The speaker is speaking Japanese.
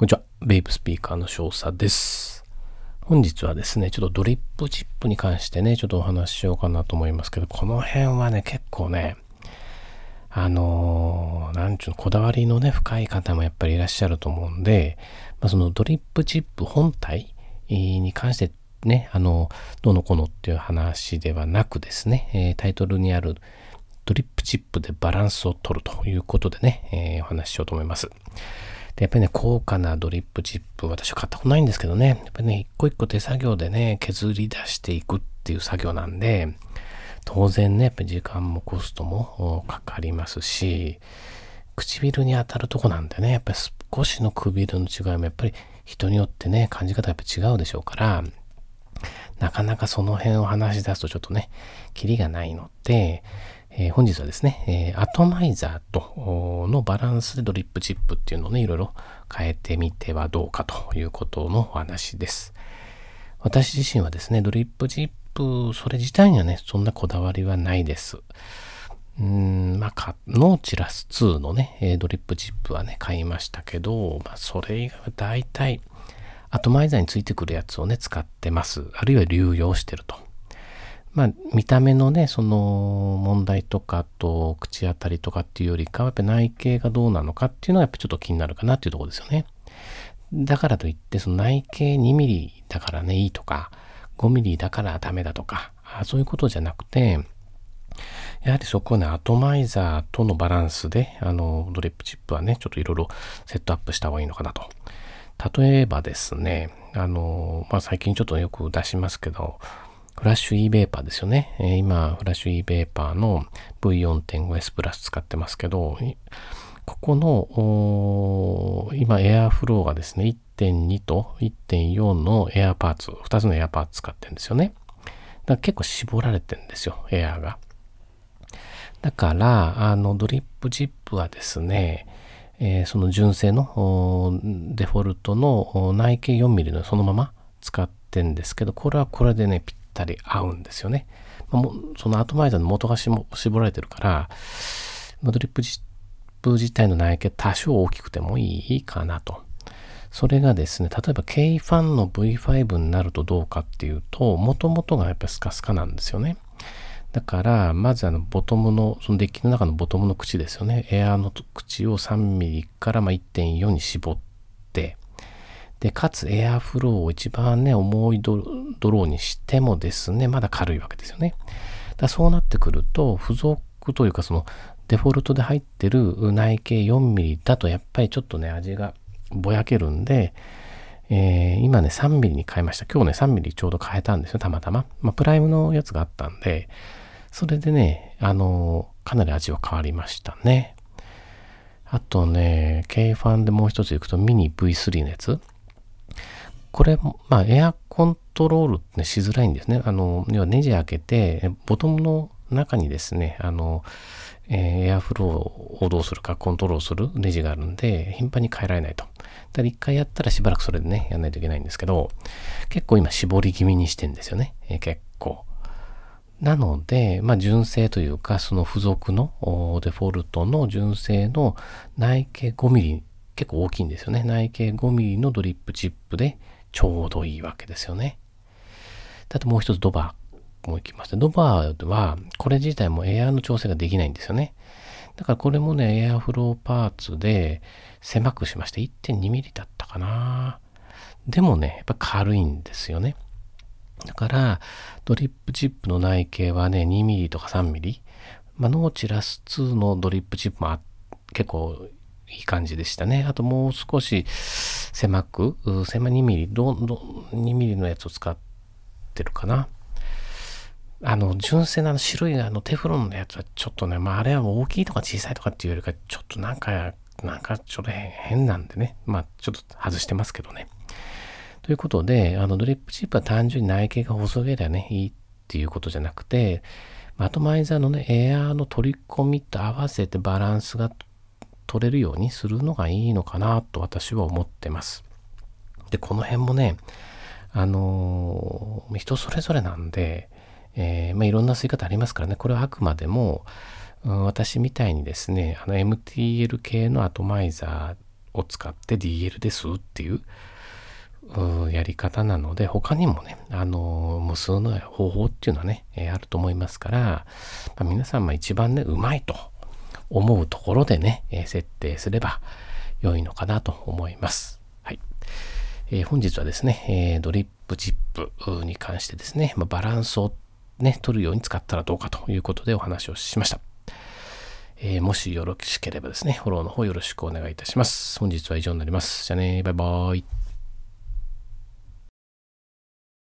こんにちは。ベイブスピーカーの少佐です。本日はですね、ちょっとドリップチップに関してね、ちょっとお話ししようかなと思いますけど、この辺はね、結構ね、あのー、なんちゅうの、こだわりのね、深い方もやっぱりいらっしゃると思うんで、まあ、そのドリップチップ本体に関してね、あの、どのこのっていう話ではなくですね、えタイトルにあるドリップチップでバランスを取るということでね、えー、お話ししようと思います。で、やっぱりね、高価なドリップチップ、私は買ったことないんですけどね、やっぱりね、一個一個手作業でね、削り出していくっていう作業なんで、当然ね、やっぱり時間もコストもかかりますし、唇に当たるとこなんでね、やっぱり少しの唇の違いもやっぱり人によってね、感じ方やっぱ違うでしょうから、なかなかその辺を話し出すとちょっとね、キリがないので、えー、本日はですね、えー、アトマイザーとのバランスでドリップチップっていうのをね、いろいろ変えてみてはどうかということのお話です。私自身はですね、ドリップチップ、それ自体にはね、そんなこだわりはないです。うん、まあ、ノーチラス2のね、ドリップチップはね、買いましたけど、まあ、それ以外は大体、アトマイザーについてくるやつをね、使ってます。あるいは流用してると。まあ、見た目のね、その問題とかと口当たりとかっていうよりかは、やっぱ内径がどうなのかっていうのがやっぱちょっと気になるかなっていうところですよね。だからといって、その内径2ミリだからね、いいとか、5ミリだからダメだとか、そういうことじゃなくて、やはりそこはね、アトマイザーとのバランスで、あの、ドリップチップはね、ちょっといろいろセットアップした方がいいのかなと。例えばですね、あの、まあ、最近ちょっとよく出しますけど、フラッシュ e ベーパーですよね。えー、今、フラッシュ e ベーパーの V4.5S プラス使ってますけど、ここの、今、エアフローがですね、1.2と1.4のエアパーツ、2つのエアパーツ使ってるんですよね。だから結構絞られてるんですよ、エアが。だから、あの、ドリップジップはですね、えー、その純正のデフォルトの内径 4mm のそのまま使ってんですけど、これはこれでね、ぴったり合うんですよね。まあ、そのアトマイザーの元が絞られてるから、ドリップジップ自体の内径多少大きくてもいいかなと。それがですね、例えば K ファンの V5 になるとどうかっていうと、もともとがやっぱりスカスカなんですよね。だから、まずあの、ボトムの、そのデッキの中のボトムの口ですよね。エアーの口を 3mm からま1.4に絞って、で、かつエアフローを一番ね、重いドローにしてもですね、まだ軽いわけですよね。だそうなってくると、付属というかそのデフォルトで入ってる内径 4mm だとやっぱりちょっとね、味がぼやけるんで、えー、今ね、3mm に変えました。今日ね、3mm ちょうど変えたんですよ、たまたま。まあ、プライムのやつがあったんで、それでね、あのー、かなり味は変わりましたね。あとね、K ファンでもう一ついくとミニ V3 のやつ。これ、まあ、エアコントロールってしづらいんですね。あの、要はネジ開けて、ボトムの中にですね、あの、えー、エアフローをどうするかコントロールするネジがあるんで、頻繁に変えられないと。だから一回やったらしばらくそれでね、やんないといけないんですけど、結構今絞り気味にしてんですよね。えー、結構。なので、まあ、純正というか、その付属のデフォルトの純正の内径5ミリ、結構大きいんですよね。内径5ミリのドリップチップで、ちょうどいいわけですよね。だってもう一つドバーも行きますドバーは、これ自体もエアーの調整ができないんですよね。だからこれもね、エアフローパーツで狭くしまして 1.2mm だったかな。でもね、やっぱ軽いんですよね。だから、ドリップチップの内径はね、2mm とか 3mm。まあ、ノーチラス2のドリップチップも結構いい感じでしたね。あともう少し狭く、狭2ミリ、どん、どん、2ミリのやつを使ってるかな。あの、純正な白いあのテフロンのやつはちょっとね、まああれは大きいとか小さいとかっていうよりか、ちょっとなんか、なんかちょっと変なんでね。まあちょっと外してますけどね。ということで、あのドリップチップは単純に内径が細ければね、いいっていうことじゃなくて、アトマイザーのね、エアーの取り込みと合わせてバランスが取れるようにするのがいいのかなと私は思ってます。で、この辺もね、あのー、人それぞれなんで、えー、まあ、いろんな吸い方ありますからね、これはあくまでも、うん、私みたいにですね、あの MTL 系のアトマイザーを使って DL ですっていうやり方なので、他にもね、あの無数の方法っていうのはね、えー、あると思いますから、まあ、皆さんま一番ね、うまいと思うところでね、え、設定すれば良いのかなと思います。はい。えー、本日はですね、えドリップチップに関してですね、まあ、バランスをね、取るように使ったらどうかということでお話をしました。えー、もしよろしければですね、フォローの方よろしくお願いいたします。本日は以上になります。じゃあね、バイバーイ。